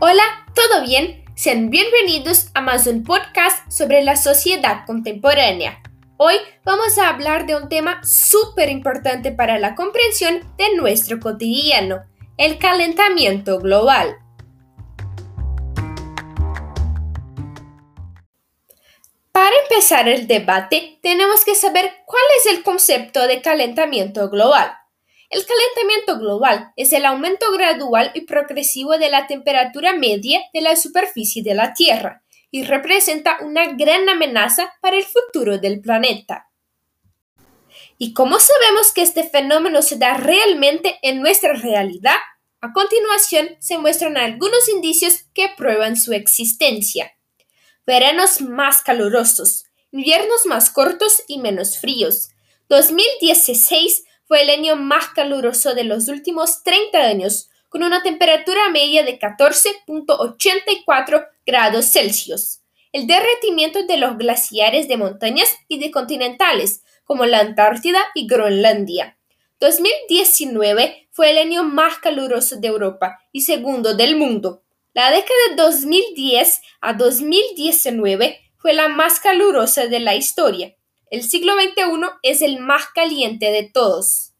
Hola, ¿todo bien? Sean bienvenidos a más un podcast sobre la sociedad contemporánea. Hoy vamos a hablar de un tema súper importante para la comprensión de nuestro cotidiano, el calentamiento global. Para empezar el debate, tenemos que saber cuál es el concepto de calentamiento global. El calentamiento global es el aumento gradual y progresivo de la temperatura media de la superficie de la Tierra y representa una gran amenaza para el futuro del planeta. ¿Y cómo sabemos que este fenómeno se da realmente en nuestra realidad? A continuación se muestran algunos indicios que prueban su existencia. Veranos más calurosos, inviernos más cortos y menos fríos. 2016 fue el año más caluroso de los últimos 30 años, con una temperatura media de 14.84 grados Celsius. El derretimiento de los glaciares de montañas y de continentales, como la Antártida y Groenlandia. 2019 fue el año más caluroso de Europa y segundo del mundo. La década de 2010 a 2019 fue la más calurosa de la historia el siglo XXI es el más caliente de todos.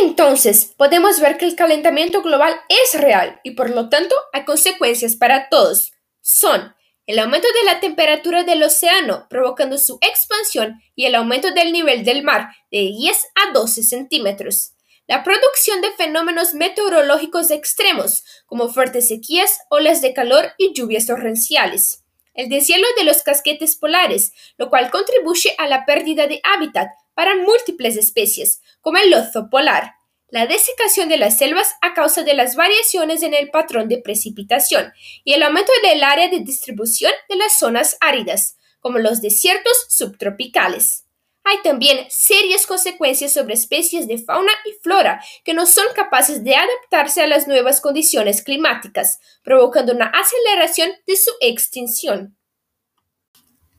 Entonces, podemos ver que el calentamiento global es real y por lo tanto hay consecuencias para todos. Son el aumento de la temperatura del océano provocando su expansión y el aumento del nivel del mar de 10 a 12 centímetros. La producción de fenómenos meteorológicos extremos como fuertes sequías, olas de calor y lluvias torrenciales el deshielo de los casquetes polares, lo cual contribuye a la pérdida de hábitat para múltiples especies, como el oso polar, la desecación de las selvas a causa de las variaciones en el patrón de precipitación y el aumento del área de distribución de las zonas áridas, como los desiertos subtropicales. Hay también serias consecuencias sobre especies de fauna y flora que no son capaces de adaptarse a las nuevas condiciones climáticas, provocando una aceleración de su extinción.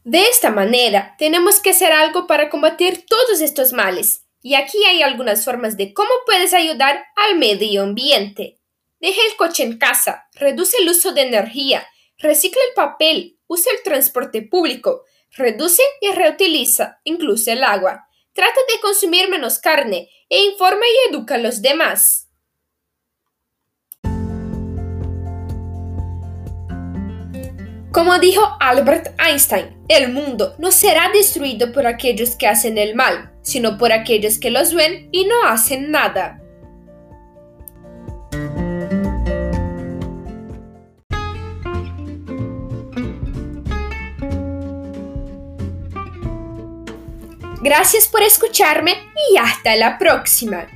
De esta manera, tenemos que hacer algo para combatir todos estos males, y aquí hay algunas formas de cómo puedes ayudar al medio ambiente. Deja el coche en casa, reduce el uso de energía, recicla el papel, usa el transporte público, Reduce y reutiliza incluso el agua. Trata de consumir menos carne e informa y educa a los demás. Como dijo Albert Einstein, el mundo no será destruido por aquellos que hacen el mal, sino por aquellos que los ven y no hacen nada. Gracias por escucharme y hasta la próxima.